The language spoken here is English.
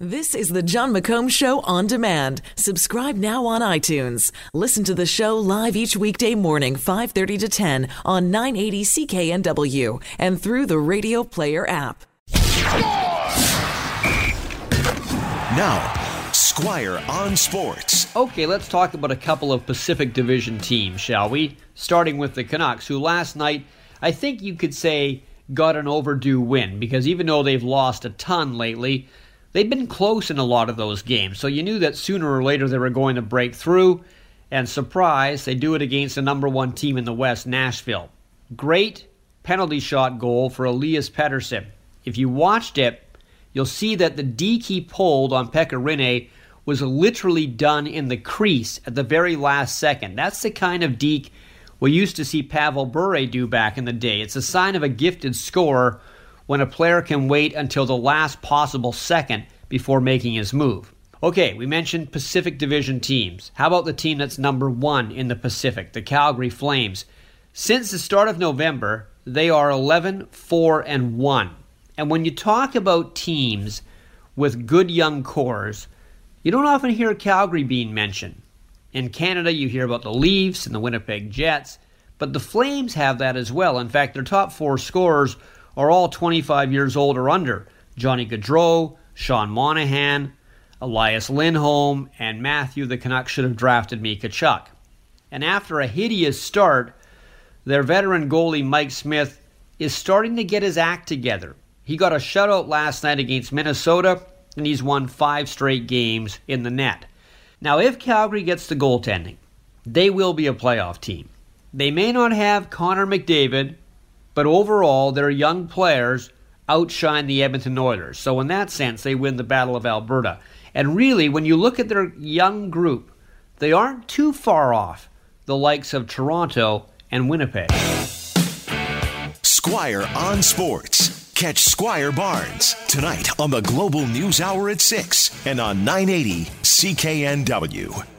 This is the Jon McComb Show on demand. Subscribe now on iTunes. Listen to the show live each weekday morning, 5:30 to 10 on 980 CKNW and through the Radio Player app. Now, Squire on Sports. Okay, let's talk about a couple of Pacific Division teams, shall we? Starting with the Canucks, who last night, I think you could say, got an overdue win because even though they've lost a ton lately, they've been close in a lot of those games. So you knew that sooner or later they were going to break through. And surprise, they do it against the number one team in the West, Nashville. Great penalty shot goal for Elias Pettersson. If you watched it, you'll see that the deke he pulled on Pekka Rinne was literally done in the crease at the very last second. That's the kind of deke we used to see Pavel Bure do back in the day. It's a sign of a gifted scorer when a player can wait until the last possible second before making his move. Okay, we mentioned Pacific Division teams. How about the team that's number one in the Pacific, the Calgary Flames? Since the start of November, they are 11 4 and 1. And when you talk about teams with good young cores, you don't often hear Calgary being mentioned. In Canada, you hear about the Leafs and the Winnipeg Jets, but the Flames have that as well. In fact, their top four scorers are all 25 years old or under Johnny Gaudreau, Sean Monahan, Elias Lindholm, and Matthew the Canucks should have drafted me Tkachuk. And after a hideous start, their veteran goalie Mike Smith is starting to get his act together. He got a shutout last night against Minnesota, and he's won five straight games in the net. Now, if Calgary gets the goaltending, they will be a playoff team. They may not have Connor McDavid, but overall, their young players outshine the Edmonton Oilers. So, in that sense, they win the Battle of Alberta. And really, when you look at their young group, they aren't too far off the likes of Toronto and Winnipeg. Squire on Sports. Catch Squire Barnes tonight on the Global News Hour at 6 and on 980 CKNW.